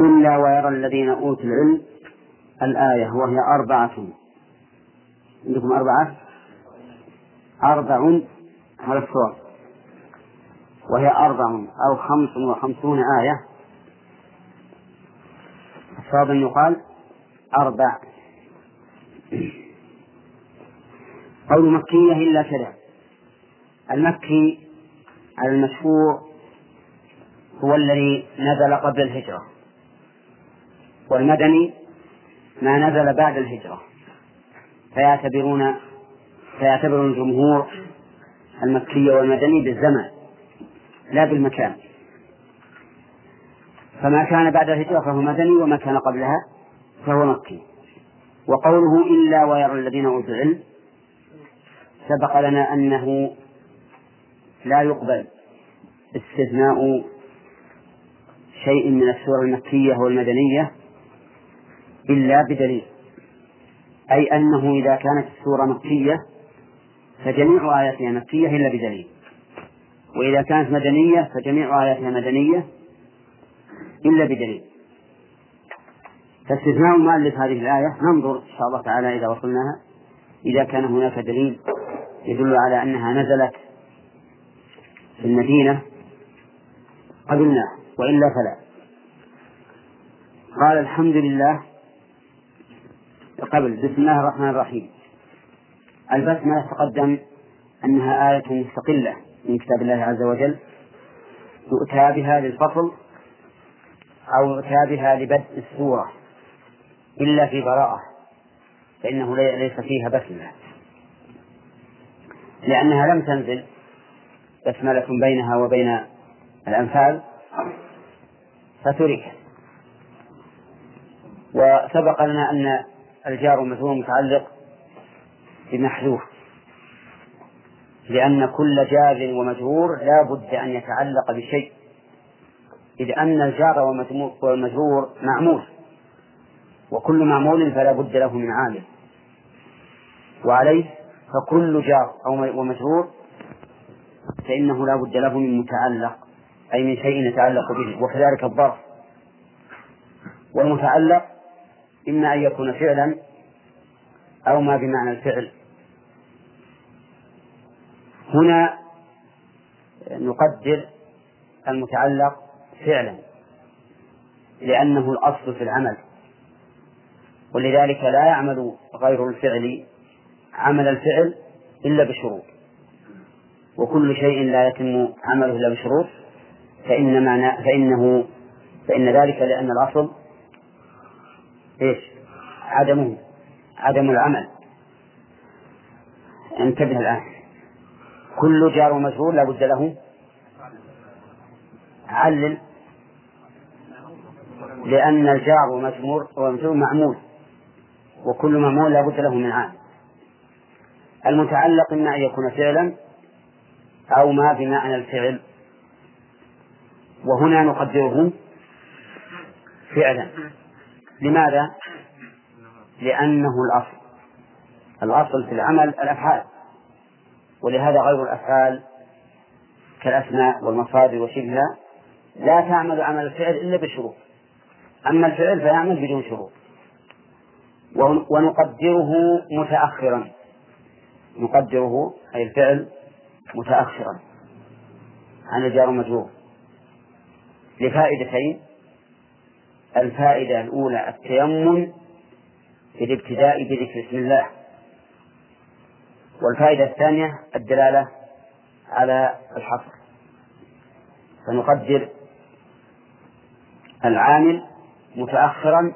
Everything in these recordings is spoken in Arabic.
إلا ويرى الذين أوتوا العلم الآية وهي أربعة. عندكم أربعة؟ أربع على الصور وهي أربع أو خمس وخمسون آية. الصواب أن يقال أربع. قول مكية إلا كذا. المكي المشهور هو الذي نزل قبل الهجرة. والمدني ما نزل بعد الهجرة. فيعتبرون فيعتبر الجمهور المكي والمدني بالزمن لا بالمكان. فما كان بعد الهجرة فهو مدني وما كان قبلها فهو مكي. وقوله إلا ويرى الذين أوتوا العلم سبق لنا أنه لا يقبل استثناء شيء من السور المكية والمدنية إلا بدليل. أي أنه إذا كانت السورة مكية فجميع آياتها مكية إلا بدليل. وإذا كانت مدنية فجميع آياتها مدنية إلا بدليل. فاستثناء المؤلف هذه الآية ننظر إن شاء الله تعالى إذا وصلناها إذا كان هناك دليل يدل على أنها نزلت في المدينة قبلناه وإلا فلا. قال الحمد لله قبل. بسم الله الرحمن الرحيم. البسملة تقدم أنها آية مستقلة من كتاب الله عز وجل. يؤتى بها للفصل أو يؤتى بها لبدء السورة إلا في براءة فإنه ليس فيها بسملة لأنها لم تنزل بسملة بينها وبين الأنفال فتركت. وسبق لنا أن الجار والمجرور متعلق بمحذوف. لأن كل جار ومجرور لا بد أن يتعلق بشيء. إذ أن الجار والمجرور معمول. وكل معمول فلا بد له من عامل. وعليه فكل جار أو ومجرور فإنه لا بد له من متعلق أي من شيء يتعلق به وكذلك الظرف. والمتعلق إما أن يكون فعلا أو ما بمعنى الفعل. هنا نقدر المتعلق فعلا لأنه الأصل في العمل ولذلك لا يعمل غير الفعل عمل الفعل إلا بشروط. وكل شيء لا يتم عمله إلا بشروط فإن معنى فإنه فإن ذلك لأن الأصل إيش؟ عدمه. عدم العمل. انتبه الآن. كل جار ومجرور لا بد له. علل. لأن الجار ومجرور ومجرور معمول. وكل معمول لا بد له من عامل المتعلق إما أن يكون فعلا أو ما بمعنى الفعل. وهنا نقدره فعلا. لماذا؟ لأنه الأصل. الأصل في العمل الأفعال. ولهذا غير الأفعال كالأسماء والمصادر وشبهها لا تعمل عمل الفعل إلا بشروط أما الفعل فيعمل بدون شروط. ونقدره متأخرا. نقدره أي الفعل متأخرا. عن الجار المجرور لفائدتين الفائدة الأولى التيمم في الابتداء بذكر اسم الله. والفائدة الثانية الدلالة على الحصر. فنقدر العامل متأخرا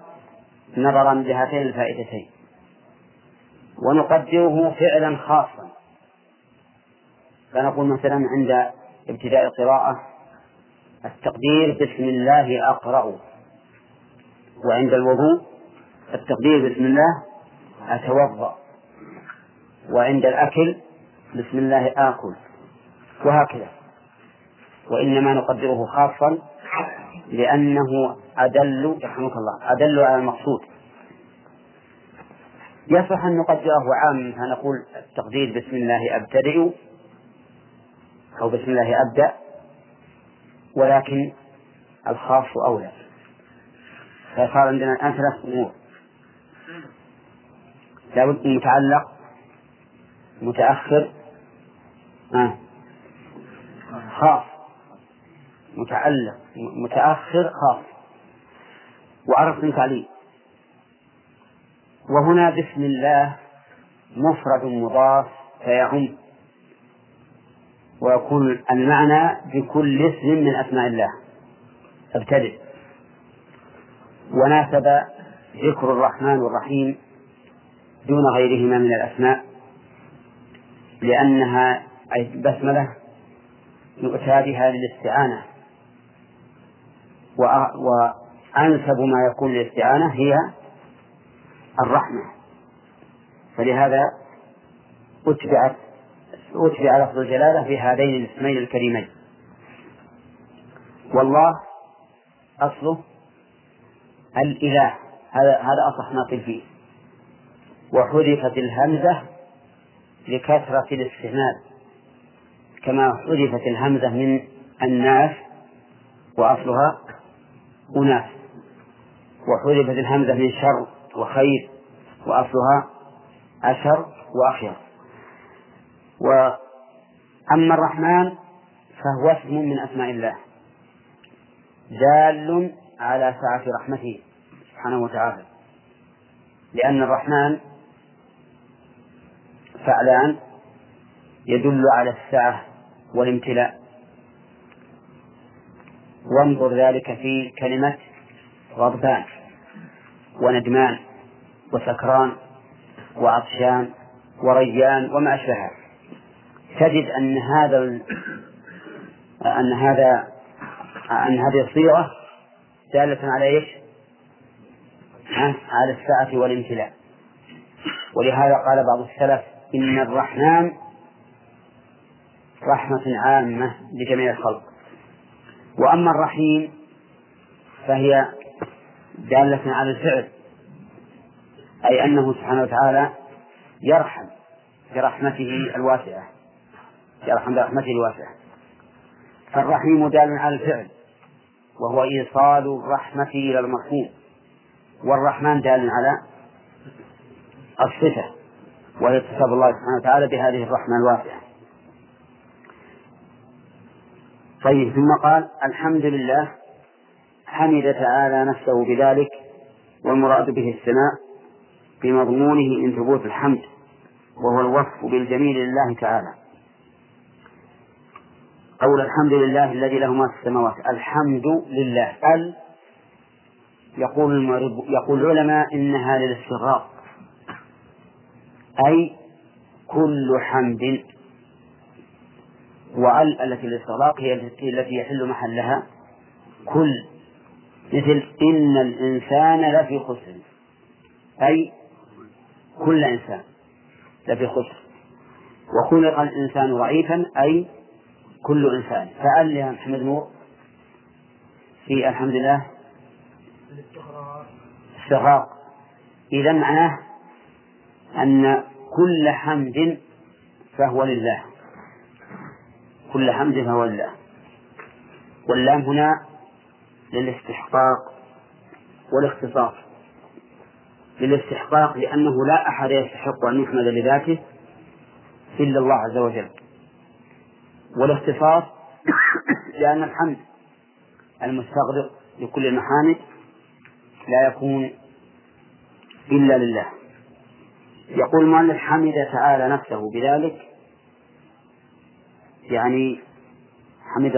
نظرا لهاتين الفائدتين. ونقدره فعلا خاصا. فنقول مثلا عند ابتداء القراءة التقدير بسم الله أقرأ وعند الوضوء التقدير بسم الله أتوضأ. وعند الأكل بسم الله آكل. وهكذا. وإنما نقدره خاصا لأنه أدل يرحمك الله أدل على المقصود. يصح أن نقدره عاما فنقول التقدير بسم الله أبتدئ أو بسم الله أبدأ ولكن الخاص أولى. فصار عندنا الآن ثلاث أمور. لابد من متعلق متأخر آه. خاص متعلق متأخر خاص. وعرف من تعليل وهنا بسم الله مفرد مضاف فيعم. ويكون المعنى بكل اسم من أسماء الله. ابتدئ. وناسب ذكر الرحمن والرحيم دون غيرهما من الأسماء لأنها أي بسملة يؤتى بها للاستعانة. وأنسب ما يكون للاستعانة هي الرحمة. فلهذا أتبعت أتبع لفظ الجلالة في هذين الاسمين الكريمين. والله أصله الإله هذا هذا أصح ما قيل فيه. وحذفت الهمزة لكثرة الاستعمال كما حذفت الهمزة من الناس وأصلها أناس وحذفت الهمزة من شر وخير وأصلها أشر وأخير. وأما الرحمن فهو اسم من أسماء الله. دال على سعة رحمته سبحانه وتعالى. لأن الرحمن فعلان يدل على السعة والامتلاء. وانظر ذلك في كلمة غضبان وندمان وسكران وعطشان وريان وما أشبهها. تجد أن هذا أن هذا أن هذه الصيغة دالة على إيش؟ على السعة والامتلاء. ولهذا قال بعض السلف إن الرحمن رحمة عامة لجميع الخلق. وأما الرحيم فهي دالة على الفعل أي أنه سبحانه وتعالى يرحم برحمته الواسعة يرحم برحمته الواسعة. فالرحيم دال على الفعل. وهو إيصال الرحمة إلى المرحوم والرحمن دال على الصفة وهي اتصاف الله سبحانه وتعالى بهذه الرحمة الواسعة. طيب ثم قال الحمد لله حمد تعالى نفسه بذلك والمراد به الثناء بمضمونه من ثبوت الحمد وهو الوصف بالجميل لله تعالى. قول الحمد لله الذي له ما في السماوات. الحمد لله. ال يقول المعرب يقول العلماء إنها للاستغراق. أي كل حمد. وال التي للاستغراق هي التي يحل محلها. كل. مثل إن الإنسان لفي خسر. أي كل إنسان لفي خسر. وخلق الإنسان ضعيفا. أي كل إنسان. فأل يا محمد نور. في الحمد لله. استغراق. إذا معناه أن كل حمد فهو لله. كل حمد فهو لله. واللام هنا للاستحقاق والاختصاص. للاستحقاق لأنه لا أحد يستحق أن يحمد لذاته إلا الله عز وجل. والاختصاص لأن الحمد المستغرق لكل المحامد لا يكون إلا لله. يقول المؤلف حمد تعالى نفسه بذلك. يعني حمد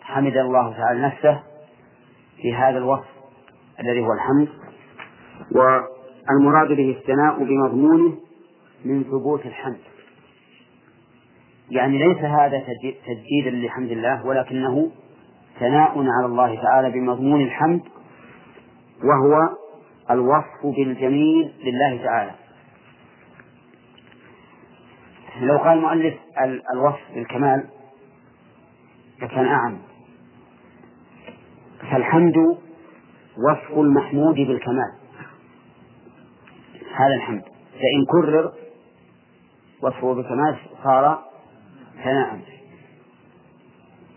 حمد الله تعالى نفسه في هذا الوصف الذي هو الحمد. والمراد به الثناء بمضمونه من ثبوت الحمد. يعني ليس هذا تجديدا لحمد الله ولكنه ثناء على الله تعالى بمضمون الحمد وهو الوصف بالجميل لله تعالى. لو قال المؤلف الوصف بالكمال لكان أعم. فالحمد وصف المحمود بالكمال. هذا الحمد. فإن كرر وصفه بالكمال صار ثناء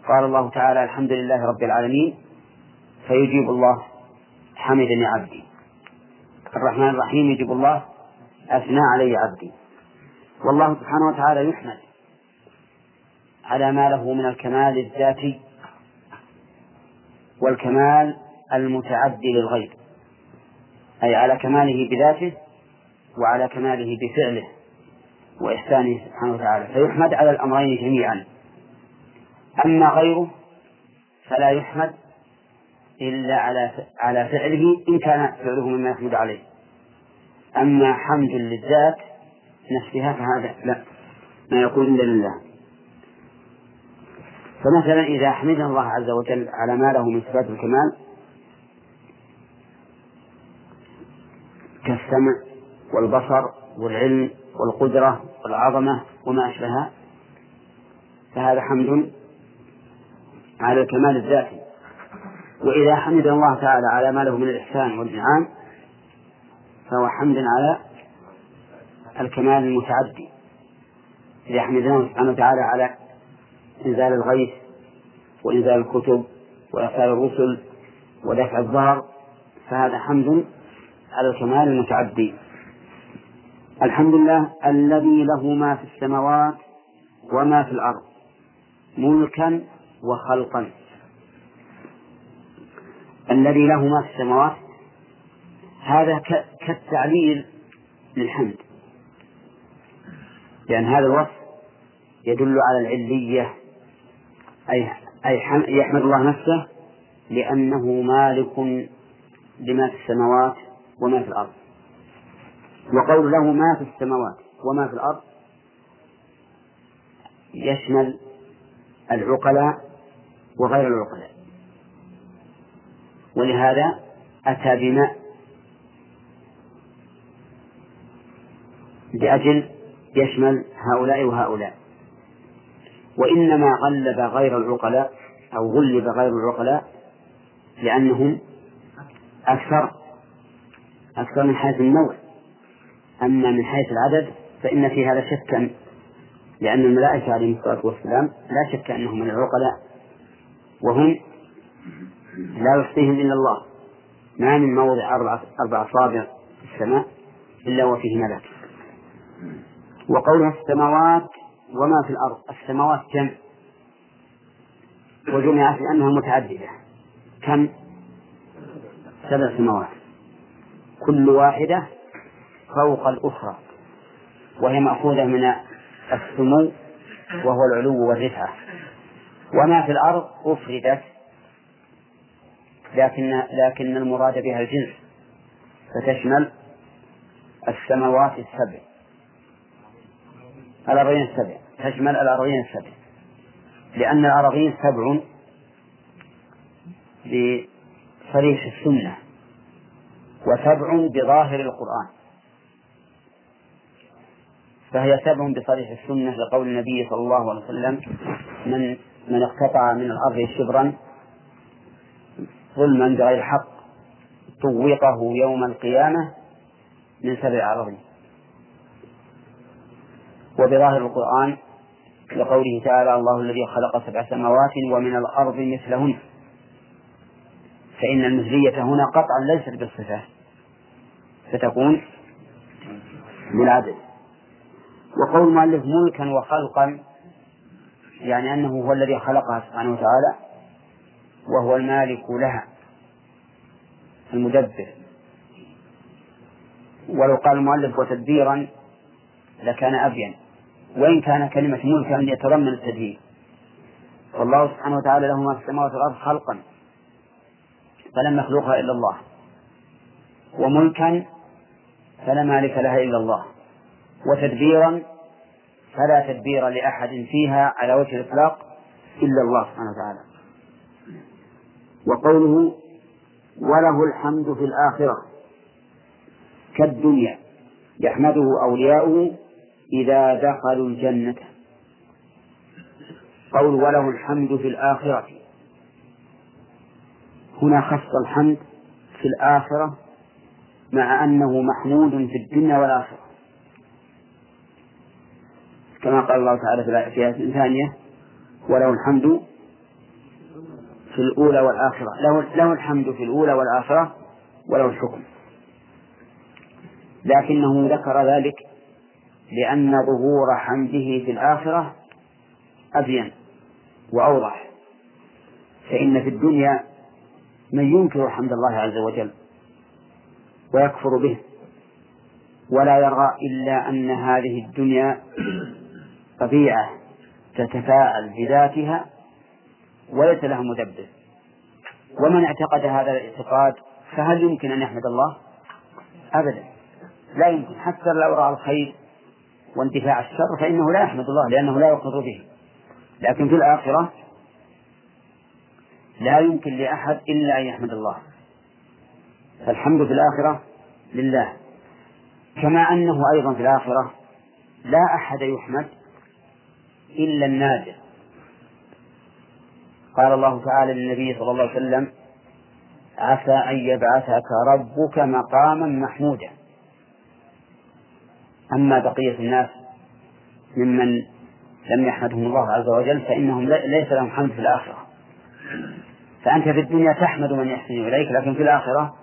قال الله تعالى الحمد لله رب العالمين فيجيب الله حمدني عبدي. الرحمن الرحيم يجب الله أثنى علي عبدي. والله سبحانه وتعالى يحمد على ما له من الكمال الذاتي والكمال المتعدي للغير أي على كماله بذاته وعلى كماله بفعله. وإحسانه سبحانه وتعالى فيحمد على الأمرين جميعا. أما غيره فلا يحمد إلا على على فعله إن كان فعله مما يحمد عليه. أما حمد للذات نفسها فهذا لا ما يكون إلا لله. فمثلا إذا حمد الله عز وجل على ما له من صفات الكمال كالسمع والبصر والعلم والقدرة والعظمة وما أشبهها فهذا حمد على الكمال الذاتي. وإذا حمد الله تعالى على ما له من الإحسان والإنعام فهو حمد على الكمال المتعدي. إذا حمدناه سبحانه وتعالى على إنزال الغيث وإنزال الكتب وإرسال الرسل ودفع الضرر فهذا حمد على الكمال المتعدي. الحمد لله الذي له ما في السماوات وما في الأرض ملكا وخلقا. الذي له ما في السماوات هذا كالتعليل للحمد. لأن هذا الوصف يدل على العلية أي أي يحمد الله نفسه لأنه مالك لما في السماوات وما في الأرض. وقول له ما في السماوات وما في الأرض يشمل العقلاء وغير العقلاء. ولهذا أتى بما لأجل يشمل هؤلاء وهؤلاء. وإنما غلب غير العقلاء أو غلب غير العقلاء لأنهم أكثر أكثر من حيث النوع أما من حيث العدد فإن في هذا شكا لأن الملائكة عليهم الصلاة والسلام لا شك أنهم من العقلاء وهم لا يحصيهم إلا الله. ما من موضع أربع أربع أصابع في السماء إلا وفيه ملك. وقولها السماوات وما في الأرض. السماوات كم؟ وجمعت لأنها متعددة. كم؟ سبع سماوات. كل واحدة فوق الأخرى وهي مأخوذة من السمو وهو العلو والرفعة. وما في الأرض أفردت لكن لكن المراد بها الجنس فتشمل السماوات السبع. الأرضين السبع تشمل الأرضين السبع. لأن الأراضين سبع بصريح السنة وسبع بظاهر القرآن. فهي سبع بصريح السنة لقول النبي صلى الله عليه وسلم من من اقتطع من الأرض شبرا ظلما بغير حق طوقه يوم القيامة من سبع أراضين وبظاهر القرآن لقوله تعالى الله الذي خلق سبع سماوات ومن الأرض مثلهن فإن المثلية هنا قطعا ليست بالصفة فتكون بالعدل وقول المؤلف ملكا وخلقا يعني أنه هو الذي خلقها سبحانه وتعالى وهو المالك لها المدبر. ولو قال المؤلف وتدبيرا لكان أبين. وإن كان كلمة ملكا يتضمن التدبير. والله سبحانه وتعالى له ما في السماوات والأرض خلقا فلم يخلقها إلا الله. وملكا فلا مالك لها إلا الله. وتدبيرا فلا تدبير لأحد فيها على وجه الإطلاق إلا الله سبحانه وتعالى. وقوله وله الحمد في الآخرة كالدنيا يحمده أولياؤه إذا دخلوا الجنة. قول وله الحمد في الآخرة هنا خص الحمد في الآخرة مع أنه محمود في الدنيا والآخرة. كما قال الله تعالى في آية ثانية وله الحمد في الأولى والآخرة. له, له الحمد في الأولى والآخرة وله الحكم. لكنه ذكر ذلك لأن ظهور حمده في الآخرة أبين وأوضح. فإن في الدنيا من ينكر حمد الله عز وجل ويكفر به ولا يرى إلا أن هذه الدنيا طبيعة تتفاعل بذاتها وليس لها مدبر. ومن اعتقد هذا الاعتقاد فهل يمكن أن يحمد الله؟ أبدا. لا يمكن. حتى لو رأى الخير واندفاع الشر فإنه لا يحمد الله لأنه لا يقر به. لكن في الآخرة لا يمكن لأحد إلا أن يحمد الله. فالحمد في الآخرة لله. كما أنه أيضا في الآخرة لا أحد يحمد إلا النادر. قال الله تعالى للنبي صلى الله عليه وسلم عسى أن يبعثك ربك مقاما محمودا. أما بقية الناس ممن لم يحمدهم الله عز وجل فإنهم ليس لهم حمد في الآخرة. فأنت في الدنيا تحمد من يحسن إليك لكن في الآخرة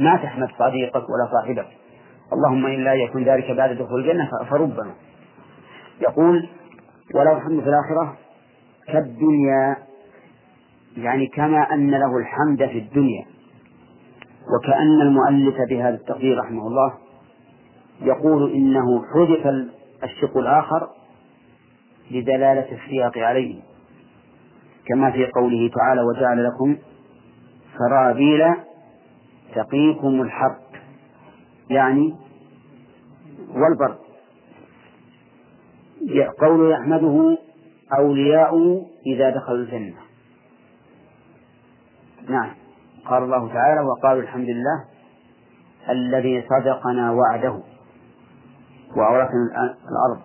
ما تحمد صديقك ولا صاحبك. اللهم إلا يكون ذلك بعد دخول الجنة فربما يقول ولو الحمد في الآخرة كالدنيا يعني كما أن له الحمد في الدنيا. وكأن المؤلف بهذا التقدير رحمه الله يقول إنه حذف الشق الآخر لدلالة السياق عليه. كما في قوله تعالى وجعل لكم سرابيل تقيكم الحر يعني والبرد قول يحمده أولياء إذا دخلوا الجنة. نعم. قال الله تعالى وقالوا الحمد لله الذي صدقنا وعده وأورثنا الأرض.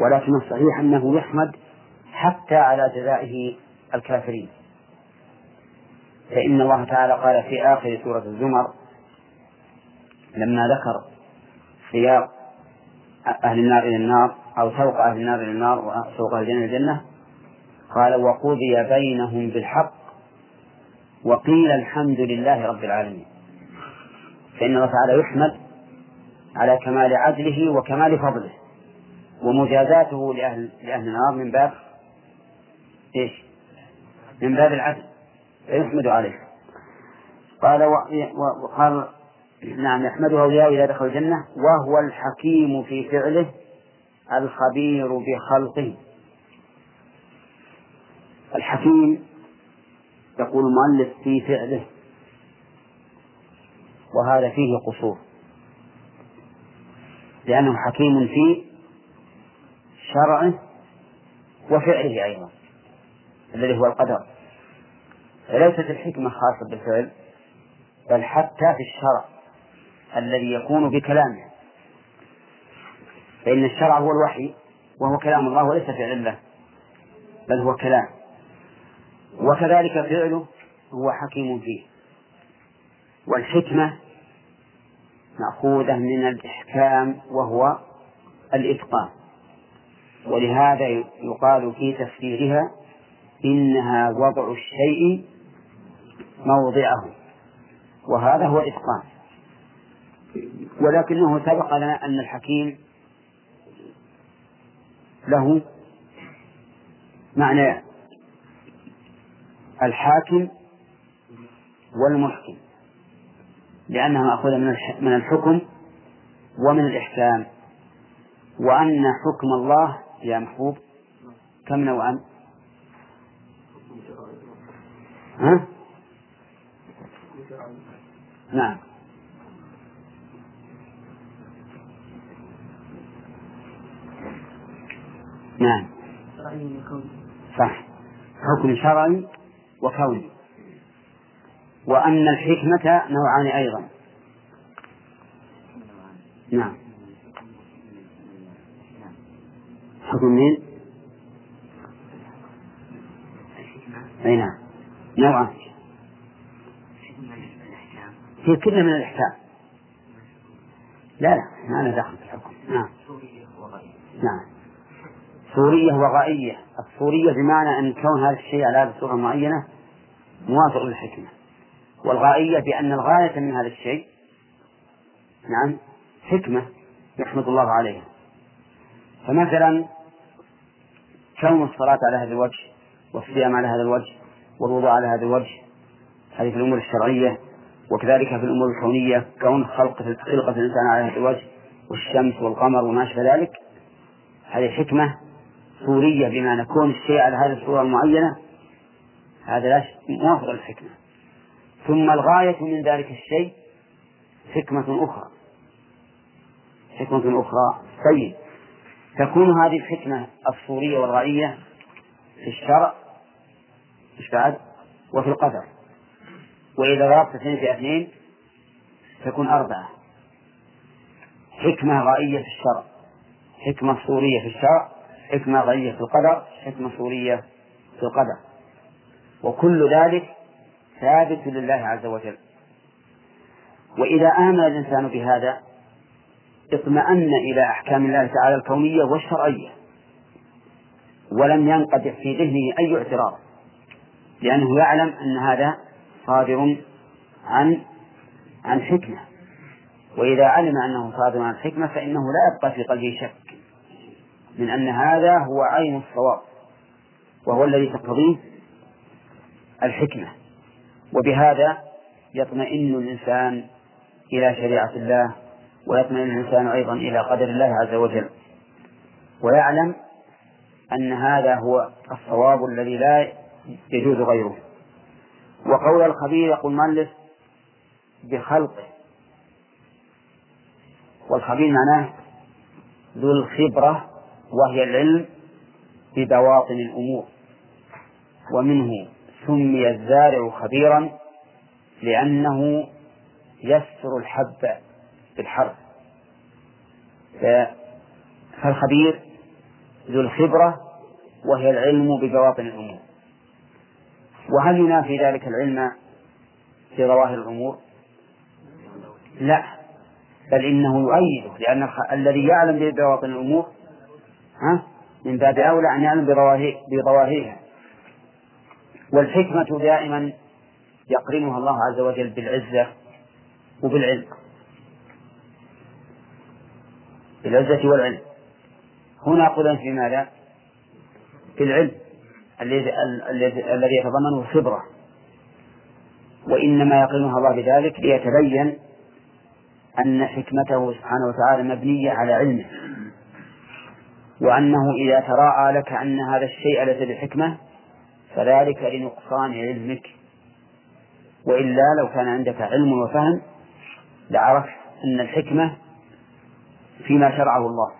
ولكن الصحيح أنه يحمد حتى على جزائه الكافرين. فإن الله تعالى قال في آخر سورة الزمر لما ذكر سياق أهل النار إلى النار أو سوق أهل النار إلى النار وسوق أهل الجنة إلى الجنة. قال وقضي بينهم بالحق وقيل الحمد لله رب العالمين. فإن الله تعالى يحمد على كمال عدله وكمال فضله ومجازاته لأهل لأهل النار من باب إيش؟ من باب العدل. فيحمد عليه. قال وقال نعم يحمده أولياء إذا دخلوا الجنة وهو الحكيم في فعله الخبير بخلقه. الحكيم يقول المؤلف في فعله وهذا فيه قصور. لأنه حكيم في شرعه وفعله أيضا الذي هو القدر. فليست الحكمة خاصة بالفعل بل حتى في الشرع. الذي يكون بكلامه. فإن الشرع هو الوحي وهو كلام الله وليس فعل له بل هو كلام. وكذلك فعله هو حكيم فيه. والحكمة مأخوذة من الإحكام وهو الإتقان. ولهذا يقال في تفسيرها إنها وضع الشيء موضعه وهذا هو الإتقان. ولكنه سبق لنا أن الحكيم له معنى الحاكم والمحكم لأنها مأخوذة من الحكم ومن الإحكام وأن حكم الله يا محبوب كم نوعا؟ ها؟ نعم نعم. صح. حكم شرعي وكوني. وأن الحكمة نوعان أيضا. نعم. حكم مين؟ أي نعم. نوعان. هي كلها من الإحكام. لا لا ما لنا دخل في الحكم. نعم. نعم. صورية وغائية. الصورية بمعنى أن كون هذا الشيء على هذه الصورة المعينة موافق للحكمة. والغائية بأن الغاية من هذا الشيء نعم حكمة يحمد الله عليها. فمثلا كون الصلاة على هذا الوجه والصيام على هذا الوجه والوضوء على هذا الوجه هذه في الأمور الشرعية وكذلك في الأمور الكونية كون خلق خلقة الإنسان على هذا الوجه والشمس والقمر وما أشبه ذلك هذه حكمة صورية بمعنى كون الشيء على هذه الصورة المعينة هذا لا موافق للحكمة ثم الغاية من ذلك الشيء حكمة أخرى. حكمة أخرى. طيب تكون هذه الحكمة الصورية والرأية في الشرع مش بعد؟ وفي القدر. وإذا ضربت اثنين في اثنين تكون أربعة. حكمة غائية في الشرع. حكمة صورية في الشرع. حكمة غائية في القدر حكمة صورية في القدر. وكل ذلك ثابت لله عز وجل. وإذا آمن الإنسان بهذا اطمأن إلى أحكام الله تعالى الكونية والشرعية. ولم ينقدح في ذهنه أي اعتراض لأنه يعلم أن هذا صادر عن عن حكمة. وإذا علم أنه صادر عن حكمة فإنه لا يبقى في قلبه شك. من أن هذا هو عين الصواب وهو الذي تقتضيه الحكمة. وبهذا يطمئن الإنسان إلى شريعة الله ويطمئن الإنسان أيضا إلى قدر الله عز وجل. ويعلم أن هذا هو الصواب الذي لا يجوز غيره. وقول الخبير يقول مؤلف بخلقه والخبير معناه ذو الخبرة وهي العلم ببواطن الأمور. ومنه سمي الزارع خبيرا لأنه يسر الحب بالحرف فالخبير ذو الخبرة وهي العلم ببواطن الأمور. وهل ينافي ذلك العلم في ظواهر الأمور؟ لا بل إنه يؤيده لأن الذي يعلم ببواطن الأمور من باب أولى أن يعلم بظواهرها والحكمة دائما يقرنها الله عز وجل بالعزة وبالعلم. بالعزة والعلم. هنا قلنا في ماذا؟ في العلم الذي يتضمنه الخبرة. وإنما يقرنها الله بذلك ليتبين أن حكمته سبحانه وتعالى مبنية على علمه. وأنه إذا تراءى لك أن هذا الشيء ليس بحكمة فذلك لنقصان علمك. وإلا لو كان عندك علم وفهم لعرفت أن الحكمة فيما شرعه الله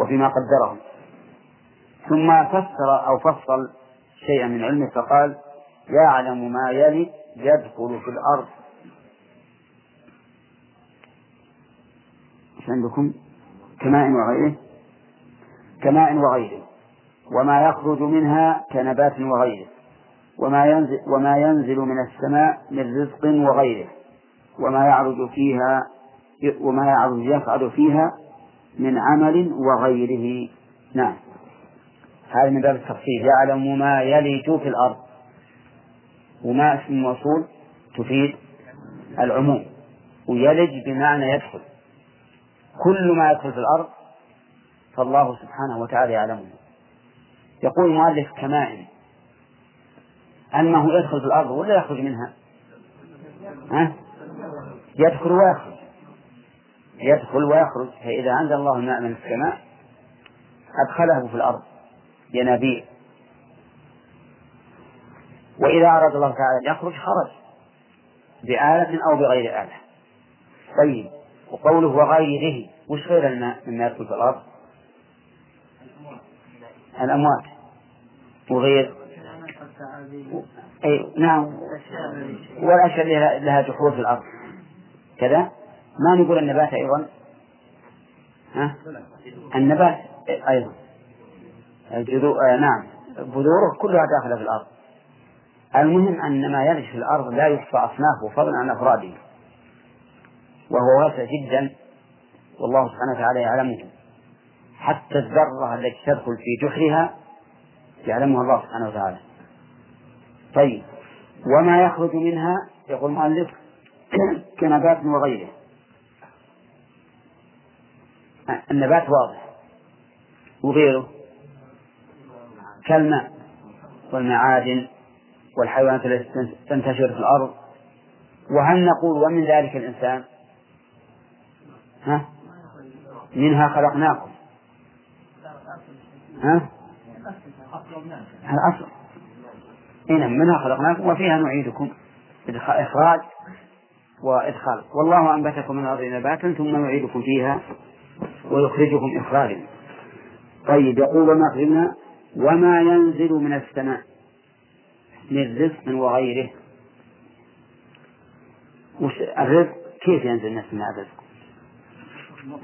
وفيما قدره. ثم فسر أو فصل شيئا من علمه فقال يعلم ما يلي يدخل في الأرض. عندكم؟ كماء وغيره؟ كماء وغيره وما يخرج منها كنبات وغيره وما ينزل وما ينزل من السماء من رزق وغيره وما يعرج فيها وما يعرج يصعد فيها من عمل وغيره. نعم. هذا من باب التفصيل. يعلم ما يلج في الأرض. وما اسم موصول تفيد العموم. ويلج بمعنى يدخل. كل ما يدخل في الأرض فالله سبحانه وتعالى يعلمه. يقول المؤلف كمائن أنه يدخل في الأرض ولا يخرج منها؟ ها؟ يدخل ويخرج. يدخل ويخرج. فإذا أنزل الله الماء من السماء أدخله في الأرض. ينابيع. وإذا أراد الله تعالى أن يخرج خرج. بآلة أو بغير آلة. طيب. وقوله وغيره وش غير الماء؟ مما يدخل في الأرض. الأموات. وغير أي نعم. والأشياء اللي لها جحور في الأرض. كذا. ما نقول النبات أيضا. ها؟ النبات أيضا. الجذور آه نعم. بذوره كلها داخلة في الأرض. المهم أن ما يلج في الأرض لا يحصى أصنافه فضلا عن أفراده. وهو واسع جدا. والله سبحانه وتعالى يعلمه. حتى الذرة التي تدخل في جحرها يعلمها الله سبحانه وتعالى. طيب وما يخرج منها؟ يقول المؤلف كنبات وغيره. النبات واضح. وغيره؟ كالماء والمعادن والحيوانات التي تنتشر في الأرض. وهل نقول ومن ذلك الإنسان؟ ها؟ منها خلقناكم. ها؟ الأصل. إيه منها خلقناكم وفيها نعيدكم. إخراج وإدخال. والله أنبتكم من الأرض نباتا ثم يعيدكم فيها ويخرجكم إخراجا. طيب يقول وما أخرجنا؟ وما ينزل من السماء. من رزق وغيره. وش الرزق؟ كيف ينزل من السماء الرزق؟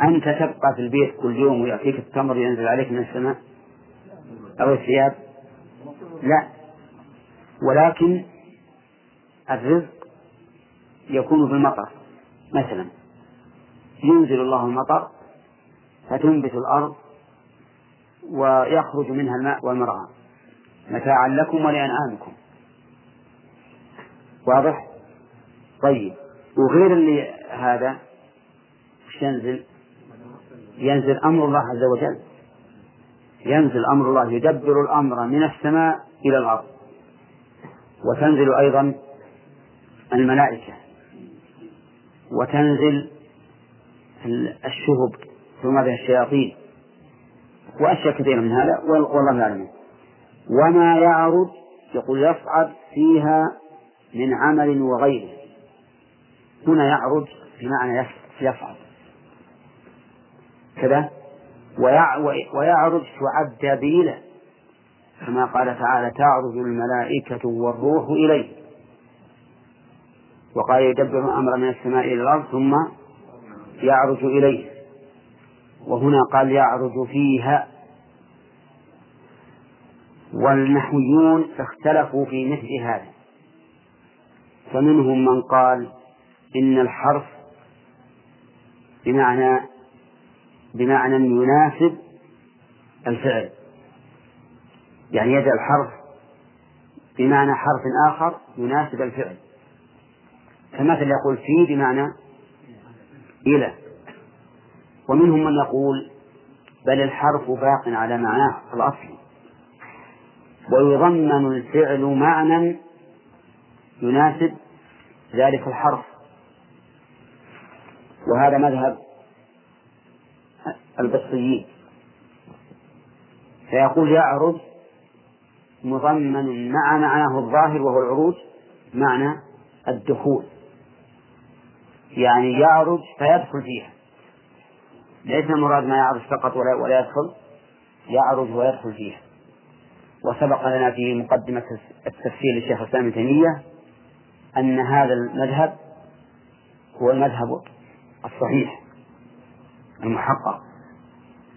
أنت تبقى في البيت كل يوم ويأتيك التمر ينزل عليك من السماء. أو الثياب؟ لا. ولكن الرزق يكون بالمطر مثلا ينزل الله المطر فتنبت الأرض ويخرج منها الماء والمرعى. متاعا لكم ولأنعامكم. واضح؟ طيب. وغير اللي هذا ينزل؟ ينزل أمر الله عز وجل. ينزل أمر الله يدبر الأمر من السماء إلى الأرض. وتنزل أيضا الملائكة. وتنزل الشهب ثم بها الشياطين. وأشياء كثيرة من هذا والله أعلم وما يعرض يقول يصعد فيها من عمل وغيره. هنا يعرج بمعنى يصعد. كذا؟ ويعرج تعد بإله كما قال تعالى تعرج الملائكة والروح إليه. وقال يدبر الأمر من السماء إلى الأرض ثم يعرج إليه. وهنا قال يعرج فيها. والنحويون اختلفوا في مثل هذا. فمنهم من قال إن الحرف بمعنى بمعنى يناسب الفعل. يعني يجعل الحرف بمعنى حرف آخر يناسب الفعل. فمثل يقول في بمعنى إلى. ومنهم من يقول بل الحرف باق على معناه الأصلي ويضمن الفعل معنى يناسب ذلك الحرف. وهذا مذهب البصريين. فيقول يعرج مضمن مع معناه الظاهر وهو العروج معنى الدخول. يعني يعرج فيدخل فيها. ليس المراد ما يعرج فقط ولا, ولا يدخل يعرج ويدخل فيها. وسبق لنا في مقدمة التفسير للشيخ الإسلام ابن تيمية أن هذا المذهب هو المذهب الصحيح. المحقق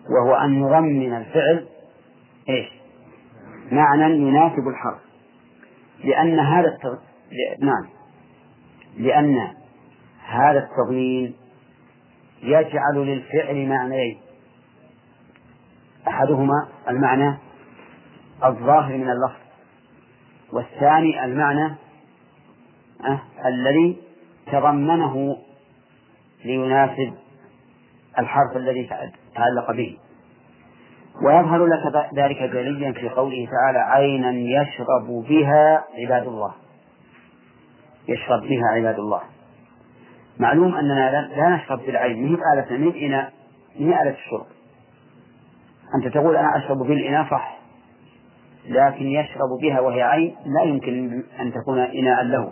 وهو أن يضمن الفعل إيش؟ معنى يناسب الحرف. لأن هذا التغ... نعم. لأن هذا التضمين يجعل للفعل معنيين أحدهما المعنى الظاهر من اللفظ والثاني المعنى أه الذي تضمنه ليناسب الحرف الذي تعلق به. ويظهر لك ذلك جليا في قوله تعالى عينا يشرب بها عباد الله. يشرب بها عباد الله. معلوم أننا لا نشرب بالعين. مهي آلة من إناء مهي آلة الشرب. أنت تقول أنا أشرب بالإناء صح لكن يشرب بها وهي عين لا يمكن أن تكون إناء له.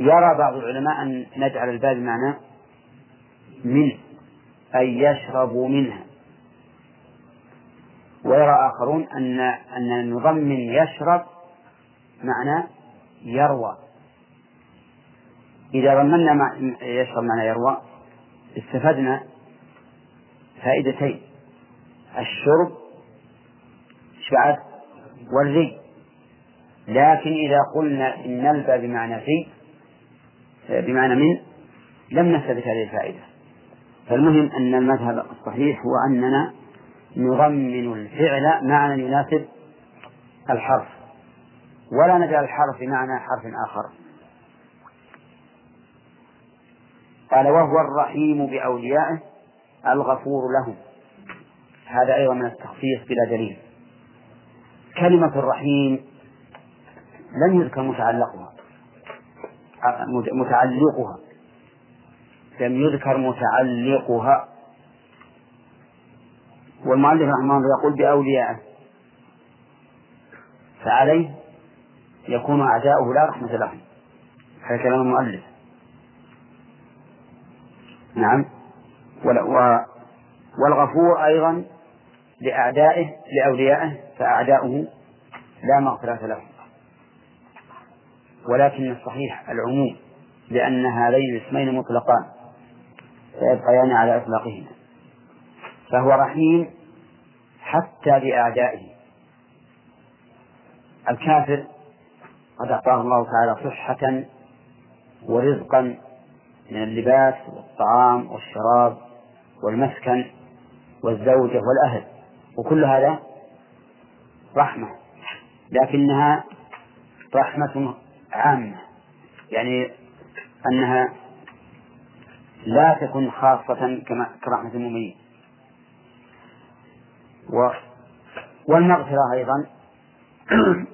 يرى بعض العلماء أن نجعل الباب معنى من أي يشرب منها. ويرى آخرون أن أن نضمن يشرب معنى يروى. إذا ضمنا مع يشرب معنى يروى استفدنا فائدتين. الشرب شعب والري. لكن إذا قلنا إن نلبى بمعنى في بمعنى من لم نستفد هذه الفائدة. فالمهم أن المذهب الصحيح هو أننا نضمن الفعل معنى يناسب الحرف ولا نجعل الحرف بمعنى حرف آخر. قال وهو الرحيم بأوليائه الغفور لهم. هذا أيضا من التخصيص بلا دليل. كلمة الرحيم لم يذكر متعلقها متعلقها. لم يذكر متعلقها. والمؤلف رحمه الله يقول بأوليائه فعليه يكون أعداؤه لا رحمة لهم هذا كلام المؤلف. نعم. والغفور أيضا لأعدائه لأوليائه فأعداؤه لا مغفرة لهم ولكن الصحيح العموم لأن هذين الاسمين مطلقان. فيبقيان على إطلاقهما. فهو رحيم حتى بأعدائه الكافر قد أعطاه الله تعالى صحة ورزقا من اللباس والطعام والشراب والمسكن والزوجة والأهل. وكل هذا رحمة. لكنها رحمة عامة. يعني أنها لا تكون خاصة كما كرحمة المؤمنين. و والمغفرة أيضا.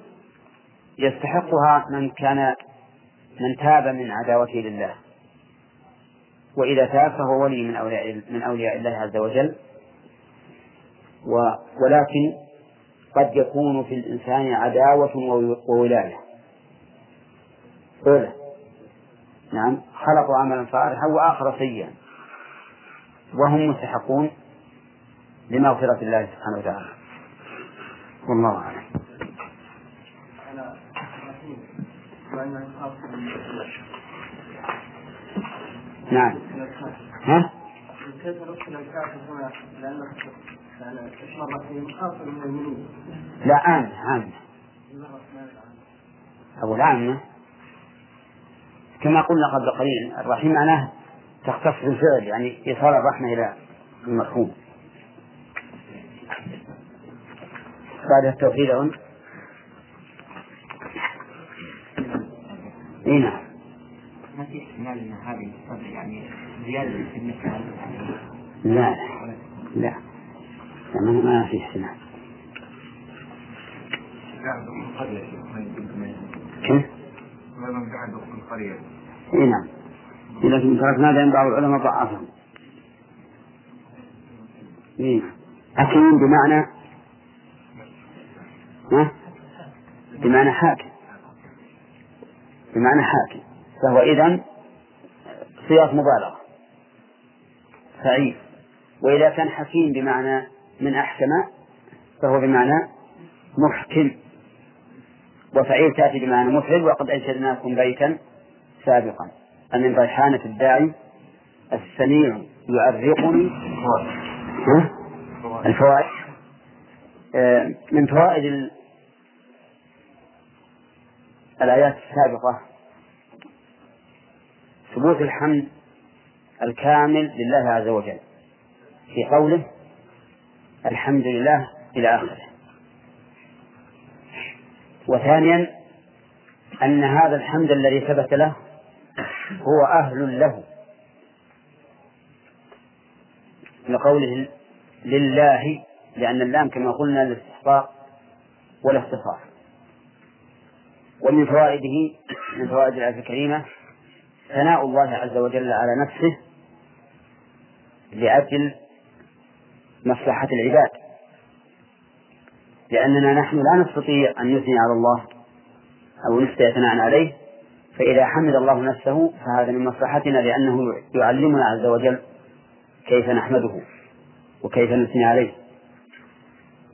يستحقها من كان من تاب من عداوته لله. وإذا تاب فهو ولي من أولياء من أولياء الله عز وجل. و ولكن قد يكون في الإنسان عداوة وولاية. أولى نعم. خلقوا عملا صالحا وآخر سيئا. وهم مستحقون لمغفرة الله سبحانه وتعالى. والله أعلم. نعم. ها؟ كيف نرسل الكافر هنا لأن لا عامة عامة أقول عامة كما قلنا قبل قليل الرحيم معناه تختص بالفعل يعني إيصال الرحمة إلى المرحوم بعد التوحيد أظن. اي نعم. ما في احتمال إن هذه يعني زيادة في النساء لا لا. لا ما في احتمال. كيف؟ من بعد القرية اي نعم. لكن تركنا لأن بعض العلماء ضعفهم إيه حكيم بمعنى؟ ها؟ بمعنى حاكم. بمعنى حاكم. فهو إذن صيغة مبالغة. فعيل وإذا كان حكيم بمعنى من أحكم فهو بمعنى محكم. وفعيل تأتي بمعنى مفعل وقد أنشدناكم بيتا سابقا. أن ريحانة الداعي السميع يعرقني الفوائد. آه، من فوائد الآيات السابقة ثبوت الحمد الكامل لله عز وجل. في قوله الحمد لله إلى آخره. وثانيا أن هذا الحمد الذي ثبت له هو أهل له. لقوله لله لأن اللام كما قلنا للاستحقاق والاختصاص ومن فوائده من فوائد الآية الكريمة ثناء الله عز وجل على نفسه لأجل مصلحة العباد. لأننا نحن لا نستطيع أن نثني على الله أو نفتي ثناء عليه فإذا حمد الله نفسه فهذا من مصلحتنا لأنه يعلمنا عز وجل كيف نحمده وكيف نثني عليه.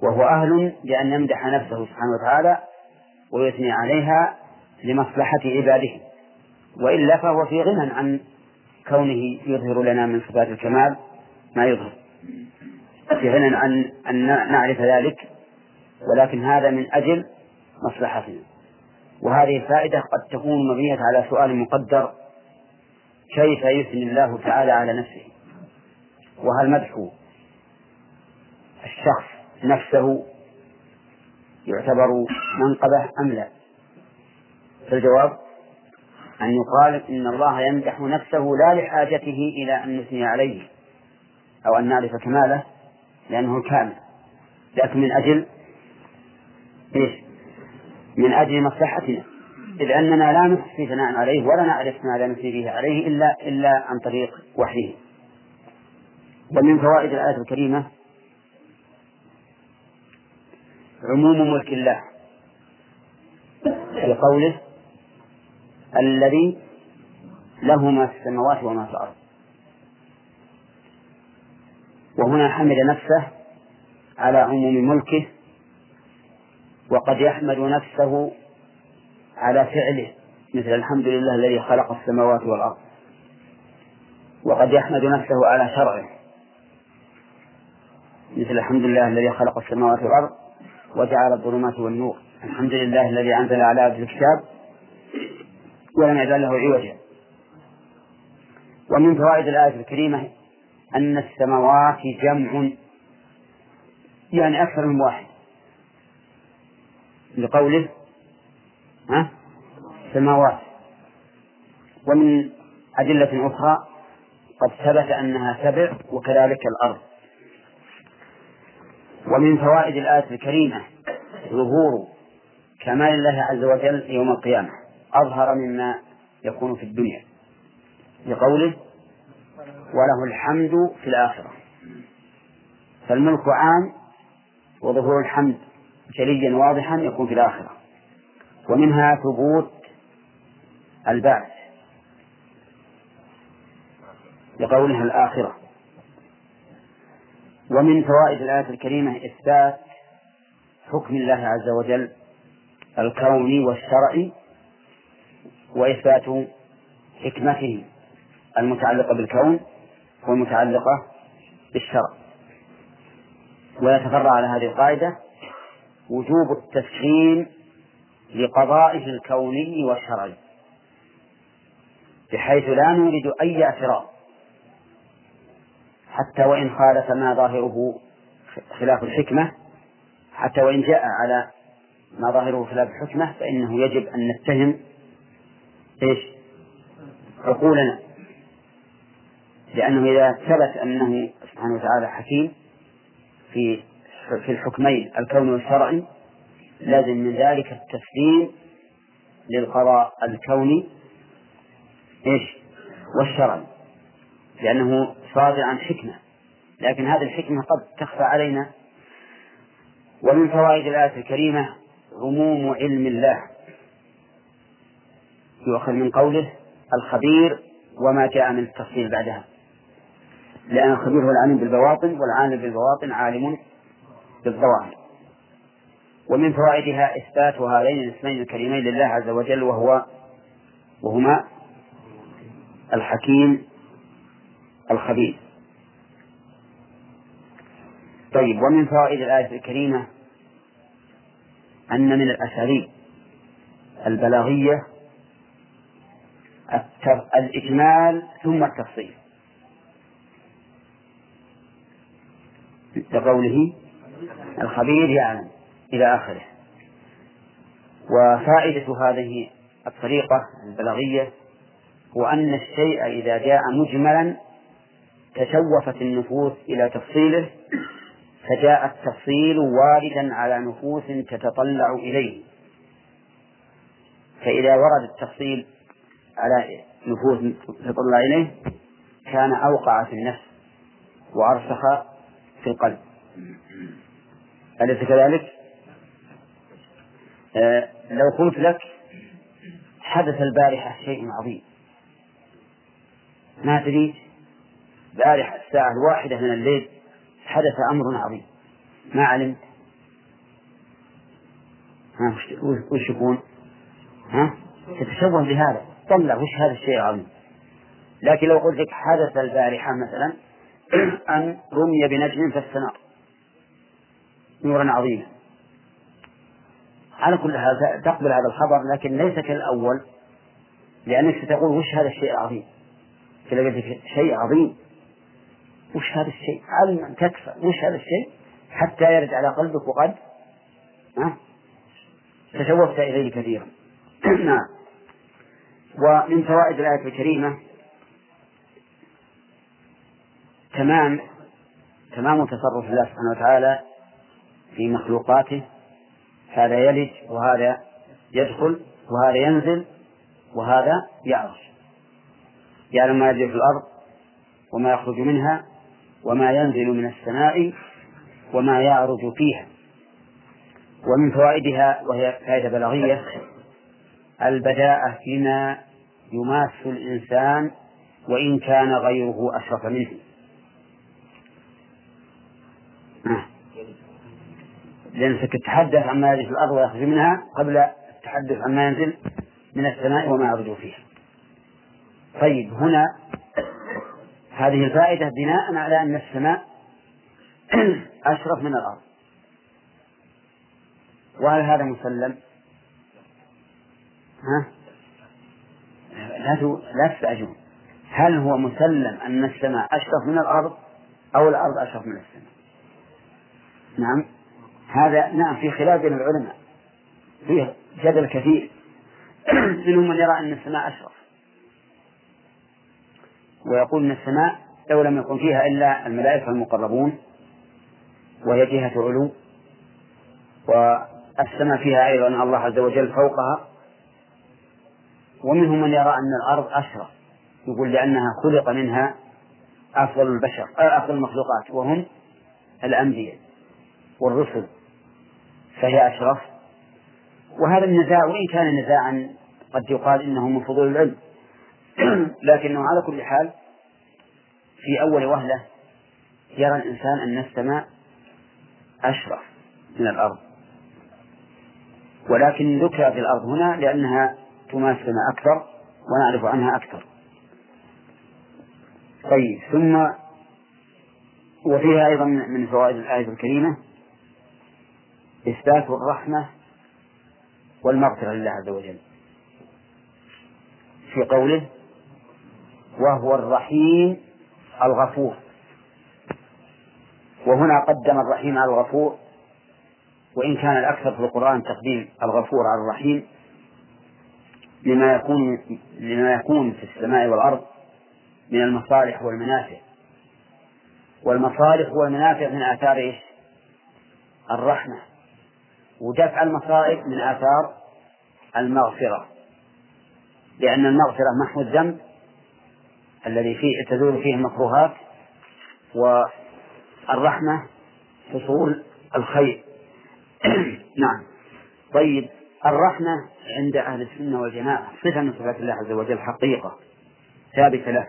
وهو أهل بأن يمدح نفسه سبحانه وتعالى ويثني عليها لمصلحة عباده. وإلا فهو في غنى عن كونه يظهر لنا من صفات الكمال ما يظهر. في غنى عن أن نعرف ذلك ولكن هذا من أجل مصلحتنا. وهذه الفائدة قد تكون مبنية على سؤال مقدر كيف يثني الله تعالى على نفسه وهل مدح الشخص نفسه يعتبر منقبة أم لا فالجواب أن يقال إن الله يمدح نفسه لا لحاجته إلى أن نثني عليه أو أن نعرف كماله لأنه كامل لكن من أجل إيش؟ من أجل مصلحتنا. إذ أننا لا نحصي ثناء عليه ولا نعرف ما لا نثني به عليه إلا إلا عن طريق وحيه. ومن فوائد الآية الكريمة عموم ملك الله. في قوله الذي له ما في السماوات وما في الأرض. وهنا حمد نفسه على عموم ملكه وقد يحمد نفسه على فعله مثل الحمد لله الذي خلق السماوات والأرض. وقد يحمد نفسه على شرعه مثل الحمد لله الذي خلق السماوات والأرض وجعل الظلمات والنور. الحمد لله الذي أنزل على عبده الكتاب ولم يجعل له عوجا. ومن فوائد الآية الكريمة أن السماوات جمع يعني أكثر من واحد. لقوله ها سماوات. ومن أدلة أخرى قد ثبت أنها سبع وكذلك الأرض. ومن فوائد الآية الكريمة ظهور كمال الله عز وجل يوم القيامة أظهر مما يكون في الدنيا. لقوله وله الحمد في الآخرة. فالملك عام وظهور الحمد. جليا واضحا يكون في الآخرة. ومنها ثبوت البعث. لقولها الآخرة. ومن فوائد الآية الكريمة إثبات حكم الله عز وجل الكوني والشرعي وإثبات حكمته المتعلقة بالكون والمتعلقة بالشرع. ويتفرع على هذه القاعدة وجوب التسليم لقضائه الكوني والشرعي بحيث لا نريد أي اعتراض حتى وإن خالف ما ظاهره خلاف الحكمة حتى وإن جاء على ما ظاهره خلاف الحكمة فإنه يجب أن نتهم إيش؟ عقولنا. لأنه إذا ثبت أنه سبحانه وتعالى حكيم في في الحكمين الكون والشرعي لازم من ذلك التسليم للقضاء الكوني إيش؟ والشرعي لأنه صادر عن حكمة. لكن هذه الحكمة قد تخفى علينا. ومن فوائد الآية الكريمة عموم علم الله. يؤخذ من قوله الخبير وما جاء من التفصيل بعدها. لأن الخبير هو العالم بالبواطن والعالم بالبواطن عالم بالظواهر ومن فوائدها إثبات هذين الاسمين الكريمين لله عز وجل وهو وهما الحكيم الخبير. طيب ومن فوائد الآية الكريمة أن من الأساليب البلاغية الإجمال ثم التفصيل. لقوله الخبير يعلم إلى آخره. وفائدة هذه الطريقة البلاغية هو أن الشيء إذا جاء مجملا تشوفت النفوس إلى تفصيله فجاء التفصيل واردا على نفوس تتطلع إليه. فإذا ورد التفصيل على نفوس تتطلع إليه كان أوقع في النفس وأرسخ في القلب. أليس كذلك؟ آه لو قلت لك حدث البارحة شيء عظيم. ما تريد البارحة الساعة الواحدة من الليل حدث أمر عظيم. ما علمت؟ ها وش يكون؟ ها؟ تتشوه بهذا. طلع وش هذا الشيء العظيم؟ لكن لو قلت لك حدث البارحة مثلا أن رمي بنجم في السماء نورا عظيما. على كل حال تقبل هذا الخبر لكن ليس كالأول لأنك ستقول وش هذا الشيء العظيم؟ إذا شيء عظيم. وش هذا الشيء؟ علما تكفى. وش هذا الشيء؟ حتى يرد على قلبك وقد تشوفت إليه كثيرا. نعم. ومن فوائد الآية الكريمة تمام تمام تصرف الله سبحانه وتعالى في مخلوقاته. هذا يلج وهذا يدخل وهذا ينزل وهذا يعرج يعلم ما يجري في الأرض وما يخرج منها وما ينزل من السماء وما يعرج فيها. ومن فوائدها وهي فائدة بلاغية البداءة فيما يماس الإنسان وإن كان غيره أشرف منه. آه. لأنك تتحدث عما يجري في الأرض ويخرج منها قبل التحدث عما ينزل من السماء وما يعرج فيها طيب هنا هذه الفائدة بناء على أن السماء أشرف من الأرض وهل هذا مسلم؟ ها؟ لا لا تستعجلون هل هو مسلم أن السماء أشرف من الأرض أو الأرض أشرف من السماء؟ نعم هذا نعم في خلاف بين العلماء. فيه جدل كثير. منهم من يرى أن السماء أشرف. ويقول أن السماء لو لم يكن فيها إلا الملائكة المقربون وهي جهة علو والسماء فيها أيضا الله عز وجل فوقها. ومنهم من يرى أن الأرض أشرف. يقول لأنها خلق منها أفضل البشر أفضل المخلوقات وهم الأنبياء والرسل. فهي أشرف. وهذا النزاع وإن كان نزاعا قد يقال إنه من فضول العلم. لكنه على كل حال في أول وهلة يرى الإنسان أن السماء أشرف من الأرض. ولكن ذكر في الأرض هنا لأنها تماثلنا أكثر ونعرف عنها أكثر. طيب ثم وفيها أيضا من فوائد الآية الكريمة إثبات الرحمة والمغفرة لله عز وجل. في قوله وهو الرحيم الغفور. وهنا قدم الرحيم على الغفور وإن كان الأكثر في القرآن تقديم الغفور على الرحيم لما يكون لما يكون في السماء والأرض من المصالح والمنافع. والمصالح والمنافع من آثار؟ الرحمة. ودفع المصائب من آثار المغفرة. لأن المغفرة محو الذنب الذي فيه تزول فيه المكروهات والرحمة حصول الخير. نعم. طيب الرحمة عند أهل السنة والجماعة صفة من صفات الله عز وجل حقيقة ثابتة له.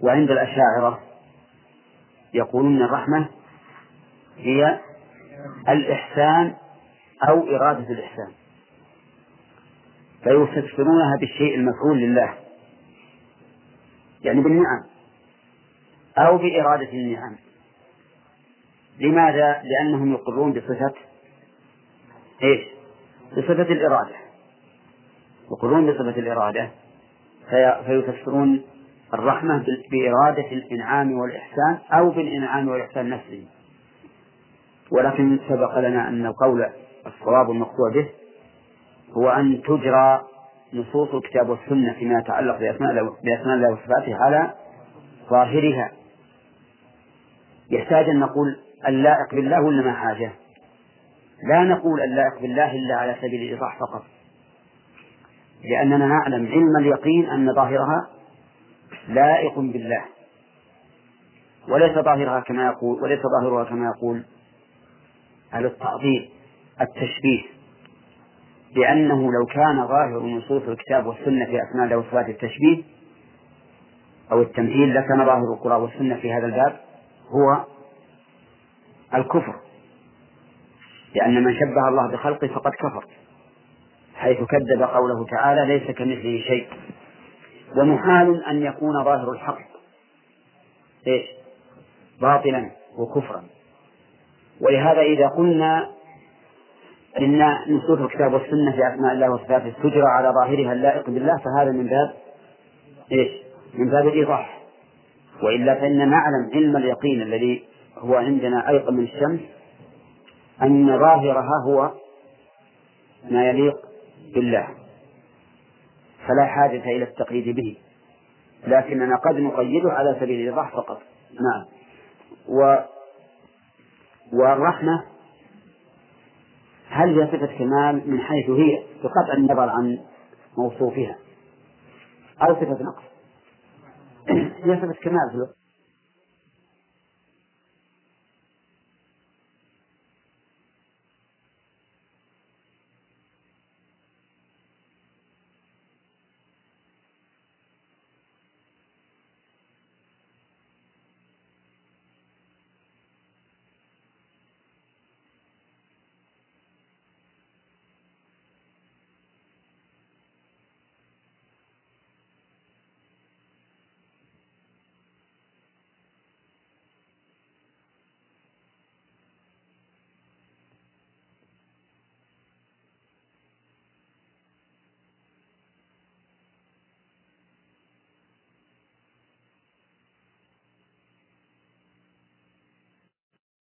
وعند الأشاعرة يقولون الرحمة هي الإحسان أو إرادة الإحسان. فيفسرونها بالشيء المفعول لله. يعني بالنعم. أو بإرادة النعم. لماذا؟ لأنهم يقرون بصفة إيش؟ بصفة الإرادة. يقرون بصفة الإرادة. في فيفسرون الرحمة بإرادة الإنعام والإحسان أو بالإنعام والإحسان نفسه. ولكن سبق لنا أن القول الصواب المقطوع به هو أن تجرى نصوص الكتاب والسنة فيما يتعلق بأسماء بأسماء الله وصفاته على ظاهرها. يحتاج أن نقول اللائق بالله ولا ما حاجة؟ لا نقول اللائق بالله إلا على سبيل الإيضاح فقط. لأننا نعلم علم اليقين أن ظاهرها لائق بالله. وليس ظاهرها كما يقول وليس ظاهرها كما يقول على التعظيم التشبيه. لأنه لو كان ظاهر نصوص الكتاب والسنة في أسماء الله وصفات التشبيه أو التمثيل لكان ظاهر القرآن والسنة في هذا الباب هو الكفر. لأن من شبه الله بخلقه فقد كفر حيث كذب قوله تعالى ليس كمثله شيء ومحال أن يكون ظاهر الحق إيش؟ باطلا وكفرا. ولهذا إذا قلنا إن نصوص الكتاب والسنة في أسماء الله وصفاته تجرى على ظاهرها اللائق بالله فهذا من باب إيش؟ من باب الإيضاح. وإلا فإن نعلم علم اليقين الذي هو عندنا أيقن من الشمس أن ظاهرها هو ما يليق بالله. فلا حاجة إلى التقييد به. لكننا قد نقيده على سبيل الإيضاح فقط. نعم. و والرحمة هل هي صفة كمال من حيث هي بقطع النظر عن موصوفها أو صفة نقص؟ هي صفة كمال في